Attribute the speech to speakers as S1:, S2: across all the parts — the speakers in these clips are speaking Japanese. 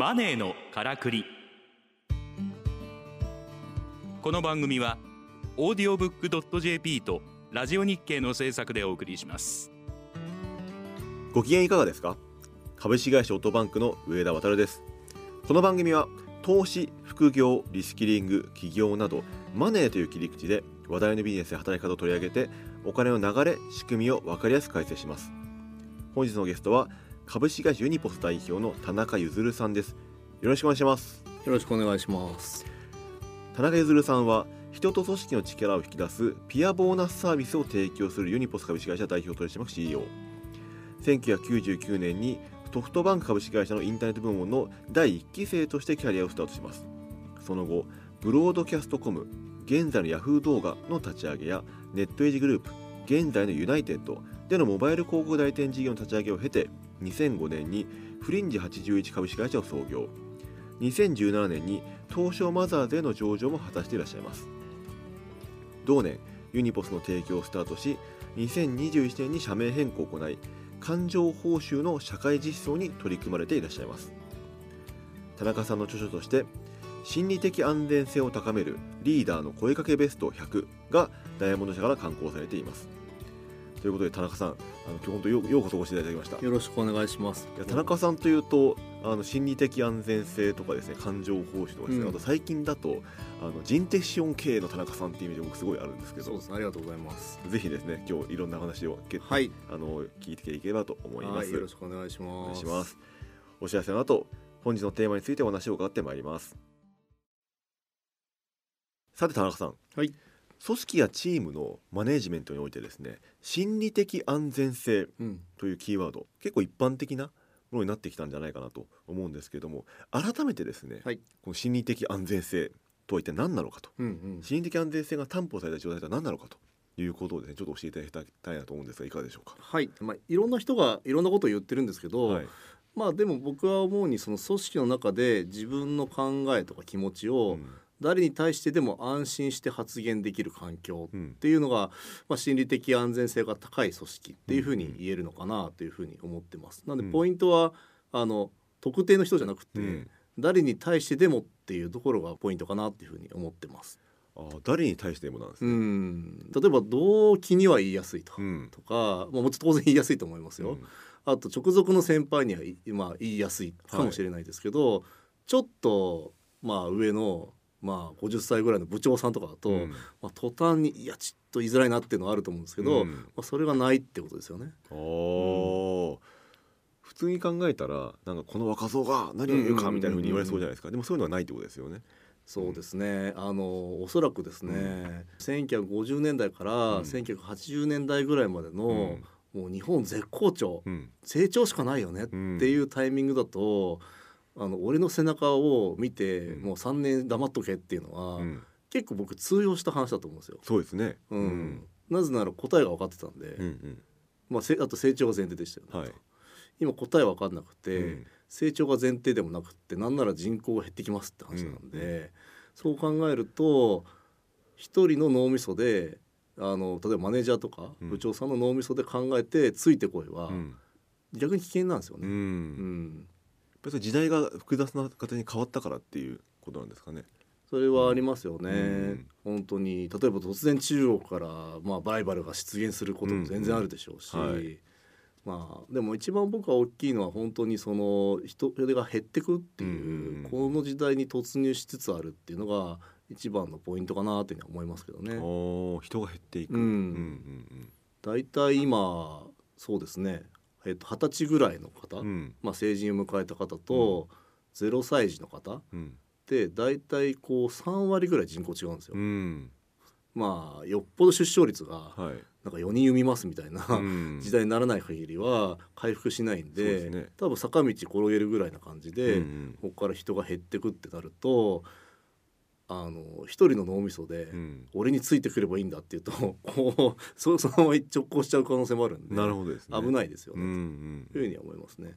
S1: マネーのからくり。この番組はオーディオブックドット JP とラジオ日経の制作でお送りします。
S2: ご機嫌いかがですか？株式会社オートバンクの上田渉です。この番組は投資、副業、リスキリング、起業などマネーという切り口で話題のビジネスや働き方を取り上げてお金の流れ、仕組みを分かりやすく解説します。本日のゲストは株式会社ユニポス代表の田中譲さんです。よろしくお願いします。
S3: よろしくお願いします。
S2: 田中譲さんは人と組織の力を引き出すピアボーナスサービスを提供するユニポス株式会社代表取締役 CEO 1999年にソフトバンク株式会社のインターネット部門の第1期生としてキャリアをスタートします。その後ブロードキャストコム現在のヤフー動画の立ち上げやネットエイジグループ現在のユナイテッドでのモバイル広告代理店事業の立ち上げを経て2005年にフリンジ81株式会社を創業2017年に東証マザーズへの上場も果たしていらっしゃいます。同年ユニポスの提供をスタートし2021年に社名変更を行い感情報酬の社会実装に取り組まれていらっしゃいます。田中さんの著書として心理的安全性を高めるリーダーの声かけベスト100がダイヤモンド社から刊行されています。ということで田中さんあの今日本当よようこそお越しいただきました
S3: よろしくお願いします。
S2: いや田中さんというとあの心理的安全性とかですね感情報酬とかですね、
S3: うん
S2: あと最近だとあの人的資本経営の田中さんっていうイメージ僕すごいあるんですけど
S3: そうですね。ありがとうございます。
S2: ぜひですね今日いろんな話をけ
S3: はい。
S2: あの聞いていければと思います、
S3: はい、よろしくお願いします。
S2: お願いしますお知らせの後本日のテーマについてお話を伺ってまいりますさて田中さん
S3: はい。
S2: 組織やチームのマネジメントにおいてですね心理的安全性
S3: うん。
S2: というキーワード結構一般的なものになってきたんじゃないかなと思うんですけれども改めてですね、
S3: はい
S2: この心理的安全性とは一体何なのかと
S3: うんうん。
S2: 心理的安全性が担保された状態とは何なのかということをですねちょっと教えていただきたいなと思うんですがいかがでしょうか？
S3: はい。まあ、いろんな人がいろんなことを言ってるんですけど、
S2: はい
S3: まあでも僕は思うにその組織の中で自分の考えとか気持ちを
S2: うん
S3: 誰に対してでも安心して発言できる環境
S2: うん
S3: っていうのが、まあ、心理的安全性が高い組織っていうふうに言えるのかなというふうに思ってます。なの
S2: うん
S3: でポイントはあの特定の人じゃなくて、
S2: うん
S3: 誰に対してでもっていうところがポイントかなっていうふうに思ってます。
S2: あ誰に対してもなんです
S3: う
S2: ね。
S3: ん例えば動機には言いやすいと、
S2: うん
S3: とか、まあ、もちろん当然言いやすいと思いますよ。
S2: うん
S3: あと直属の先輩には、いまあ、言いやすいかもしれないですけど、ちょっとまあ上の、まあ、50歳ぐらいの部長さんとかだと、
S2: うん。
S3: まあ、途端にいやちょっと言いづらいなっていうのはあると思うんですけど、
S2: うん。
S3: まあ、それがないってことですよね。
S2: あー。普通に考えたらなんかこの若造が何を言うかみたいなふうに言われそうじゃないですか。でもそういうのはないってことですよね。
S3: そうですね。あのおそらくですね、1950年代から
S2: うん。
S3: 1980年代ぐらいまでの、もう日本絶好調、
S2: うん。
S3: 成長しかないよねっていうタイミングだと、あの俺の背中を見て、
S2: うん。
S3: もう3年黙っとけっていうのは、
S2: うん。
S3: 結構僕通用した話だと思うんですよ。
S2: そうですね。
S3: うん。なぜなら答えが分かってたんで、
S2: うんうん。
S3: まあ、せあと成長が前提でしたよね。
S2: はい。
S3: 今答え分かんなくて、
S2: うん。
S3: 成長が前提でもなくってなんなら人口が減ってきますって話なんで、
S2: うん。
S3: そう考えると一人の脳みそであの例えばマネージャーとか
S2: うん。
S3: 部長さんの脳みそで考えてついてこいは、
S2: うん。
S3: 逆に危険なんですよ
S2: う
S3: ね。うん
S2: ぱり時代が複雑な形に変わったからっていうことなんですかね。
S3: それはありますよね、
S2: うん。
S3: 本当に。例えば突然中国から、まあ、ライバルが出現することも全然あるでしょうし、
S2: うん。はい。
S3: まあ、でも一番僕は大きいのは本当にその人手が減ってくっていう、
S2: うん
S3: この時代に突入しつつあるっていうのが一番のポイントかなというふうには思いますけどね。
S2: おー人が減っていく。
S3: うん
S2: うん。
S3: 大体今そうですねえっと二十歳ぐらいの方、
S2: うん。うん
S3: まあ、成人を迎えた方と、0歳児の方
S2: うん。
S3: って大体こう3割ぐらい人口違うんですよ。
S2: うん。
S3: まあよっぽど出生率が
S2: はい。
S3: なんか4人産みますみたいな、
S2: うん。
S3: 時代にならない限りは回復しないんで
S2: ね。
S3: 多分坂道転げるぐらいな感じで、
S2: うんうん。
S3: ここから人が減ってくってなるとあの一人の脳みそで、
S2: うん
S3: 俺についてくればいいんだっていうとこうそ そのまま直行しちゃう可能性もあるんで
S2: なるほどですね。
S3: 危ないですよ
S2: うんう
S3: ね、
S2: ん
S3: というふうには思いますね。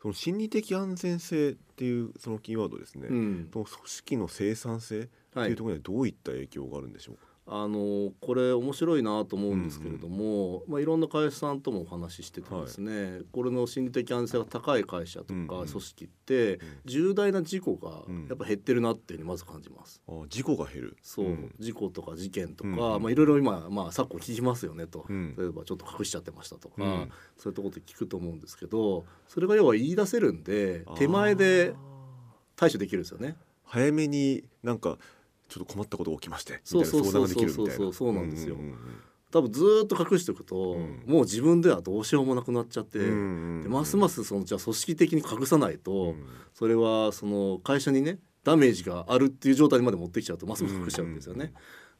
S2: その心理的安全性っていうそのキーワードですね。
S3: うん
S2: その組織の生産性って
S3: はい
S2: いうところにはどういった影響があるんでしょうか？
S3: あのこれ面白いなと思うんですけれども、まあ、いろんな会社さんともお話ししててですね、これの心理的安全性が高い会社と
S2: うんうん。
S3: か組織って、重大な事故が
S2: うん。
S3: やっぱ減ってるなっていうふうにまず感じます。
S2: あ事故が減る。
S3: そう、
S2: ん。
S3: 事故とか事件とか、
S2: うんうん。
S3: まあいろいろ今、まあ、昨今聞きますよねと、
S2: うん。
S3: 例えばちょっと隠しちゃってましたとか、
S2: うん。
S3: そういうところで聞くと思うんですけどそれが要は言い出せるんで手前で対処できるんですよね。
S2: 早めになんかちょっと困ったことが起きましてみたいな
S3: そうそう
S2: 相談ができるみたいな。
S3: そうそうそうそうなんですよ
S2: うんうん。
S3: 多分ずーっと隠しておくと、
S2: うん。
S3: もう自分ではどうしようもなくなっちゃって、
S2: うんうんうん
S3: でますますそのじゃあ組織的に隠さないと、
S2: うん。
S3: それはその会社にねダメージがあるっていう状態にまで持ってきちゃうとますます隠しちゃうんですよね。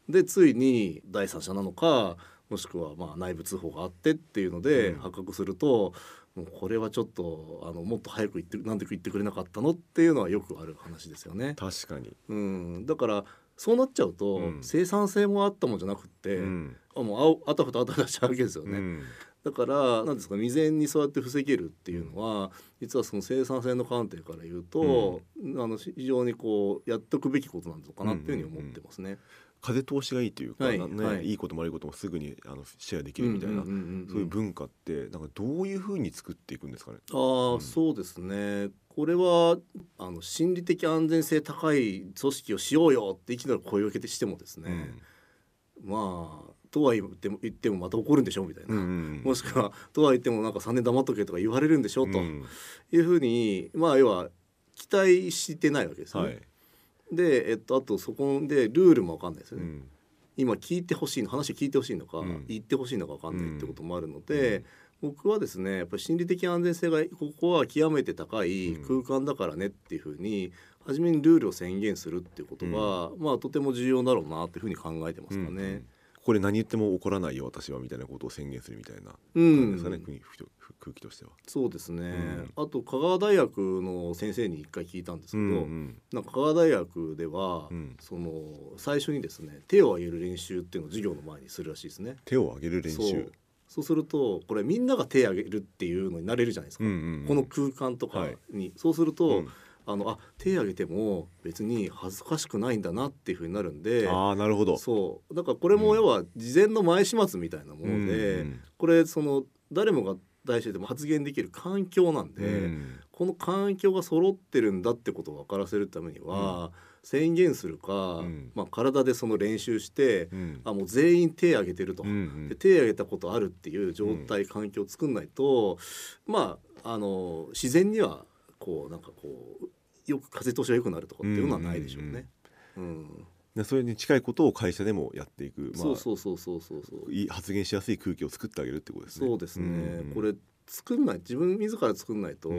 S3: でついに第三者なのかもしくはまあ内部通報があってっていうので
S2: うん。
S3: 発覚すると、もうこれはちょっとあのもっと早く言ってなんで言ってくれなかったのっていうのはよくある話ですよね。
S2: 確かに、
S3: うん、だからそうなっちゃうと、
S2: うん。
S3: 生産性もあったもんじゃなくって、
S2: うん。
S3: あもうああたふたあたふたしちゃうわけですよね。
S2: うん。
S3: だからなんですか未然にそうやって防げるっていうのは実はその生産性の観点から言うと、あの非常にこうやっとくべきことなのかなっていうふうに思ってますね。
S2: 風通しがいいというか、
S3: はい
S2: なね
S3: はい。
S2: い、いことも悪いこともすぐにあのシェアできるみたいな、
S3: うんうんうんうん
S2: そういう文化ってなんかどういうふうに作っていくんですかね？
S3: ああ、
S2: うん。
S3: そうですね。これはあの心理的安全性高い組織をしようよっていきなり声をかけてしてもですね、まあとは言っても言ってもまた怒るんでしょみたいな、
S2: うんうん
S3: もしくはとは言ってもなんか3年黙っとけとか言われるんでしょ、と
S2: うん
S3: いうふうにまあ要は期待してないわけですよね。
S2: はい、
S3: で、えっと、あとそこでルールも分かんないですよね。
S2: うん。
S3: 今聞いてほしいの話を聞いてほしいのか、
S2: うん。
S3: 言ってほしいのか分かんないってこともあるので、僕はですねやっぱり心理的安全性がここは極めて高い
S2: うん。
S3: 空間だからねっていうふうに初めにルールを宣言するっていうことが、まあとても重要だろうなっていうふうに考えてますか
S2: うん。
S3: ね。
S2: これ何言っても怒らないよ私はみたいなことを宣言するみたいな
S3: うん。
S2: 感じですかね、国空気としては。
S3: そうですね、
S2: う
S3: あと香川大学の先生に一回聞いたんですけど、
S2: うんうん。
S3: なんか香川大学では、
S2: うん。
S3: その最初にですね手を挙げる練習っていうのを授業の前にするらしいですね。
S2: 手を挙げる練習。
S3: そう。するとこれみんなが手を挙げるっていうのになれるじゃないですか、
S2: うんうんうん。
S3: この空間とか
S2: はい。
S3: に、そうすると、
S2: うん
S3: あのあ手を挙げても別に恥ずかしくないんだなっていうふうになるんで
S2: ああなるほど。
S3: そう。だからこれも要は事前の前始末みたいなもので、
S2: うん。
S3: これその誰もが大してでも発言できる環境なんで、
S2: うん。
S3: この環境が揃ってるんだってことを分からせるためには、宣言するか、
S2: うん。
S3: まあ、体でその練習して、
S2: うん。
S3: あもう全員手を挙げてると、
S2: うんうん。
S3: で手を挙げたことあるっていう状態、環境を作んないとまああの自然にはこうなんかこうよく風通しが良くなるとかっていうのはないでしょうね。うん
S2: でそれに近いことを会社でもやっていく、まあ、
S3: そうそうそうそうそうそう。
S2: いい発言しやすい空気を作ってあげるってことですね。
S3: そうですね、
S2: うん。
S3: これ作んない自分自ら作んないと、
S2: う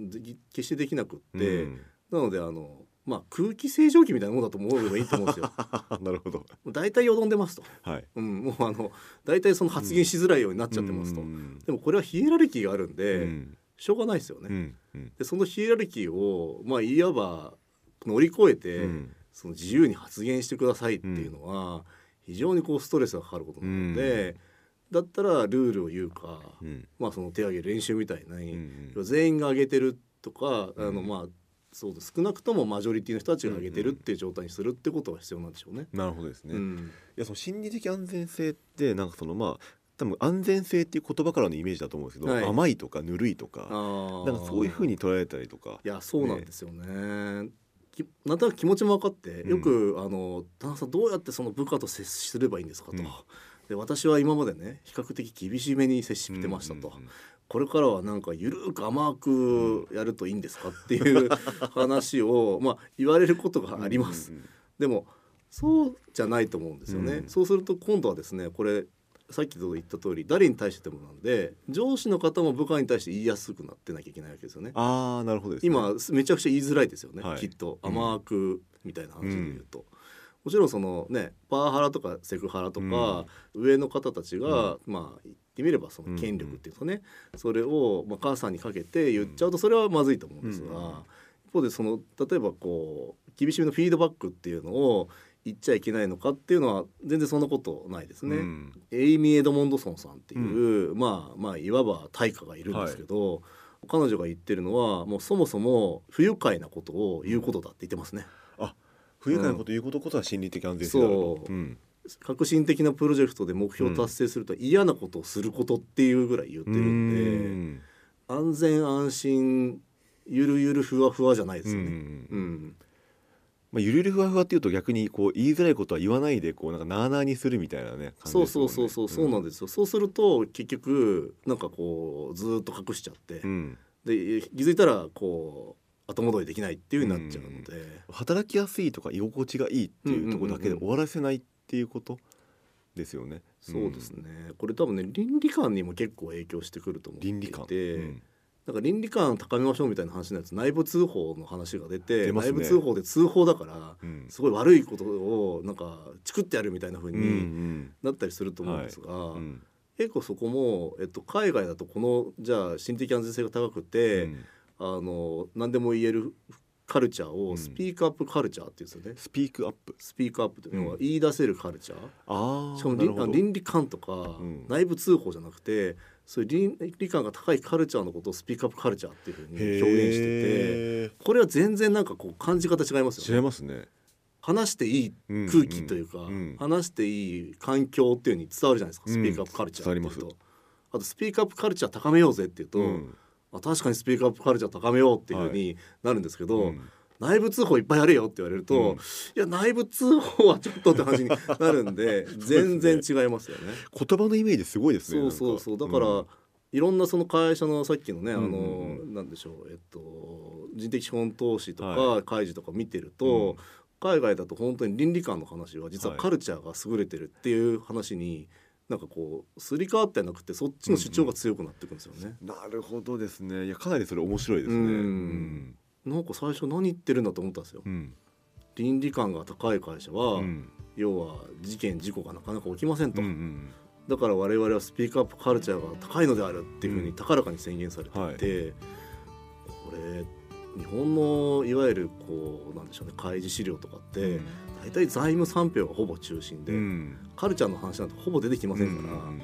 S2: ん。
S3: で決してできなくっ
S2: う
S3: て、
S2: ん。
S3: なのであのまあ空気清浄機みたいなものだと思えばいいと思うんですよ。
S2: なるほど。
S3: 大体よどんでますと、
S2: はい。
S3: うん、もうあの大体その発言しづらいようになっちゃってますと、
S2: うん。
S3: でもこれはヒエラルキーがあるん
S2: う
S3: で、
S2: ん
S3: しょうがないですよね。
S2: うんうん。
S3: でそのヒエラルキーをまあいわば乗り越えて、
S2: うん。
S3: その自由に発言してくださいっていうのは、非常にこうストレスがかかることなので、だったらルールを言うか、
S2: うん。
S3: まあその手を挙げる練習みたいに、
S2: うん
S3: 全員が上げてるとか、あの
S2: うん
S3: まあそうです。少なくともマジョリティの人たちが上げてるっていう状態にするってことが必要なんでしょうね。
S2: なるほどですね。い
S3: うん
S2: やその心理的安全性ってなんかそのまあ多分安全性っていう言葉からのイメージだと思うんですけど、
S3: はい。
S2: 甘いとかぬるいとか
S3: あ
S2: なんかそういうふうに捉えたりとか。
S3: いやそうなんですよね。きなんとなく気持ちも分かって
S2: うん。
S3: よく、あの田中さんどうやってその部下と接すればいいんですか？と、
S2: うん。
S3: で私は今までね比較的厳しめに接してましたと、
S2: うんうんうん
S3: これからはなんかゆるく甘くやるといいんですか？っていう 話を、まあ、言われることがあります。でもそうじゃないと思うんですよね。
S2: うん。
S3: そうすると今度はですねこれさっきと言った通り誰に対してもなんで上司の方も部下に対して言いやすくなってなきゃいけないわけですよね。
S2: ああなるほどですね。
S3: 今めちゃくちゃ言いづらいですよね、
S2: はい。
S3: きっと。
S2: うん。
S3: 甘くみたいな話で言うと。もちろんそのねパワハラとかセクハラとか、上の方たちが、まあ言ってみればその権力っていうかね、それをまあ母さんにかけて言っちゃうとそれはまずいと思うんですが、
S2: うん。
S3: 一方でその例えばこう厳しめのフィードバックっていうのを言っちゃいけないのかっていうのは全然そんなことないですね。
S2: うん
S3: エイミー・エドモンドソンさんっていう、まあまあいわば大家がいるんですけど、彼女が言ってるのはもうそもそも不愉快なことを言うことだって言ってますね。
S2: あ不愉快なこと言うことこそは心理的安全性だと。
S3: そう
S2: うん
S3: 革新的なプロジェクトで目標を達成すると嫌なことをすることっていうぐらい言ってるんで、
S2: うん
S3: 安全安心ゆるゆるふわふわじゃないですよね。
S2: うん
S3: うん
S2: まあ、ゆるゆるふわふわっていうと逆にこう言いづらいことは言わないでこうなんかなあなあにするみたいなね感じ
S3: そうそうそうそうそうなんですよ、そうすると結局なんかこうずーっと隠しちゃって、
S2: うん。
S3: で気づいたらこう後戻りできないっていう風になっちゃうので、
S2: 働きやすいとか居心地がいいっていうところだけで
S3: うんうんうん
S2: 終わらせないっていうことですよね。
S3: そうですね、これ多分ね倫理観にも結構影響してくると思ってい
S2: 倫理観、
S3: なんか倫理観高めましょうみたいな話のやつ内部通報の話が出て
S2: ね。
S3: 内部通報で通報だから
S2: うん。
S3: すごい悪いことをなんかチクってやるみたいな風
S2: うんう
S3: に
S2: ん。
S3: なったりすると思うんですが、
S2: うん。
S3: 結構そこも、えっと、海外だとこのじゃあ心理的安全性が高くて、
S2: うん。
S3: あの何でも言えるカルチャー
S2: うん。
S3: をスピークアップカルチャーっていうんですよね。
S2: スピークアップ
S3: スピークアップというのは
S2: うん
S3: 言い出せるカルチャー、
S2: ああ
S3: しかも倫理観とか
S2: ん。
S3: 内部通報じゃなくて、そういう倫理観が高いカルチャーのことをスピークアップカルチャーっていうふうに表現してて
S2: へ
S3: これは全然なんかこう感じ方違います
S2: ー違い
S3: よね。
S2: ますね。
S3: 話していい
S2: うん
S3: 空気というか、
S2: ん
S3: 話していい環境っていうのに伝わるじゃないですか、
S2: うん。
S3: スピークアップカルチャーっていうと。あとスピークアップカルチャー高めようぜっていうと、
S2: うん。
S3: あ確かにスピークアップカルチャー高めようっていうふうになるんですけど、
S2: うん
S3: 内部通報いっぱいやれよって言われると、
S2: うん。
S3: いや内部通報はちょっとって話になるんで 全然違いますよね。
S2: 言葉のイメージすごいですね。
S3: そうそうそう。だから、
S2: なん。か
S3: いろんなその会社のさっきのね、あ
S2: うん
S3: の
S2: うん。
S3: なんでしょうえっと人的資本投資とか、
S2: は
S3: 開示とか見てると、
S2: うん。
S3: 海外だと本当に倫理観の話は実は
S2: はい。
S3: カルチャーが優れてるっていう話に、なんかこうすり替わってなくてそっちの主張が強くなっていくんですよね。
S2: なるほどですね。いやかなりそれ面白いですね。
S3: うん。
S2: うん
S3: なんか最初何言ってるんだと思ったんですよ。
S2: うん。
S3: 倫理観が高い会社は、
S2: うん。
S3: 要は事件事故がなかなか起きませんと、
S2: うんうん
S3: だから我々はスピークアップカルチャーが高いのであるっていうふうに
S2: うん。
S3: 高らかに宣言されてい。て、これ日本のいわゆるこうなんでしょうね開示資料とかって、大体財務産票がほぼ中心で、
S2: うん。
S3: カルチャーの話なんてほぼ出てきませんから、
S2: うん。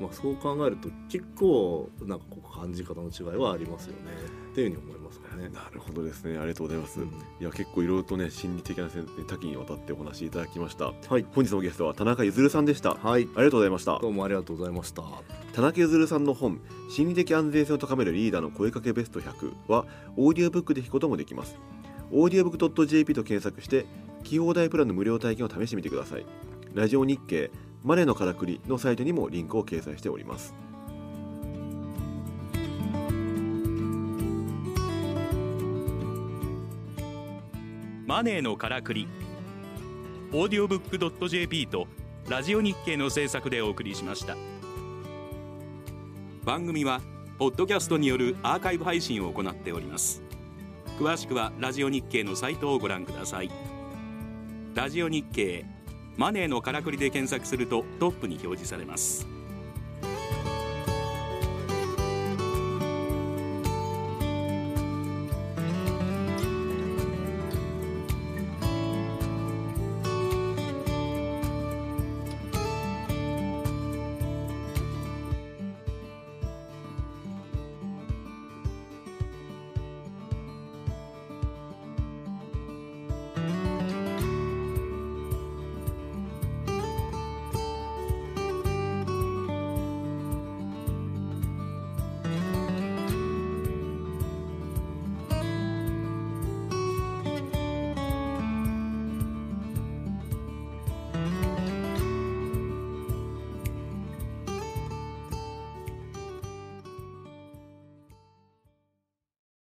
S3: まあ、そう考えると結構なんかこう感じ方の違いはありますよねっていうふうに思いますかね。
S2: なるほどですね。ありがとうございます。
S3: うん
S2: いや結構いろいろとね心理的な多岐にわたってお話しいただきました。
S3: はい、
S2: 本日のゲストは田中ゆずるさんでした。あ
S3: はい、
S2: りがとうございました
S3: ど。うもありがとうございました。
S2: 田中ゆずるさんの本「心理的安全性を高めるリーダーの声かけベスト100」はオーディオブックで聞くこともできますオーディオブック .jp と検索して聴き放題プランの無料体験を試してみてくださいラジオ日経マネーのからくりのサイトにもリンクを掲載しております
S1: マネーのからくり。オーディオブックドット JP とラジオ日経の制作でお送りしました。番組はポッドキャストによるアーカイブ配信を行っております。詳しくはラジオ日経のサイトをご覧ください。ラジオ日経マネーのからくりで検索するとトップに表示されます。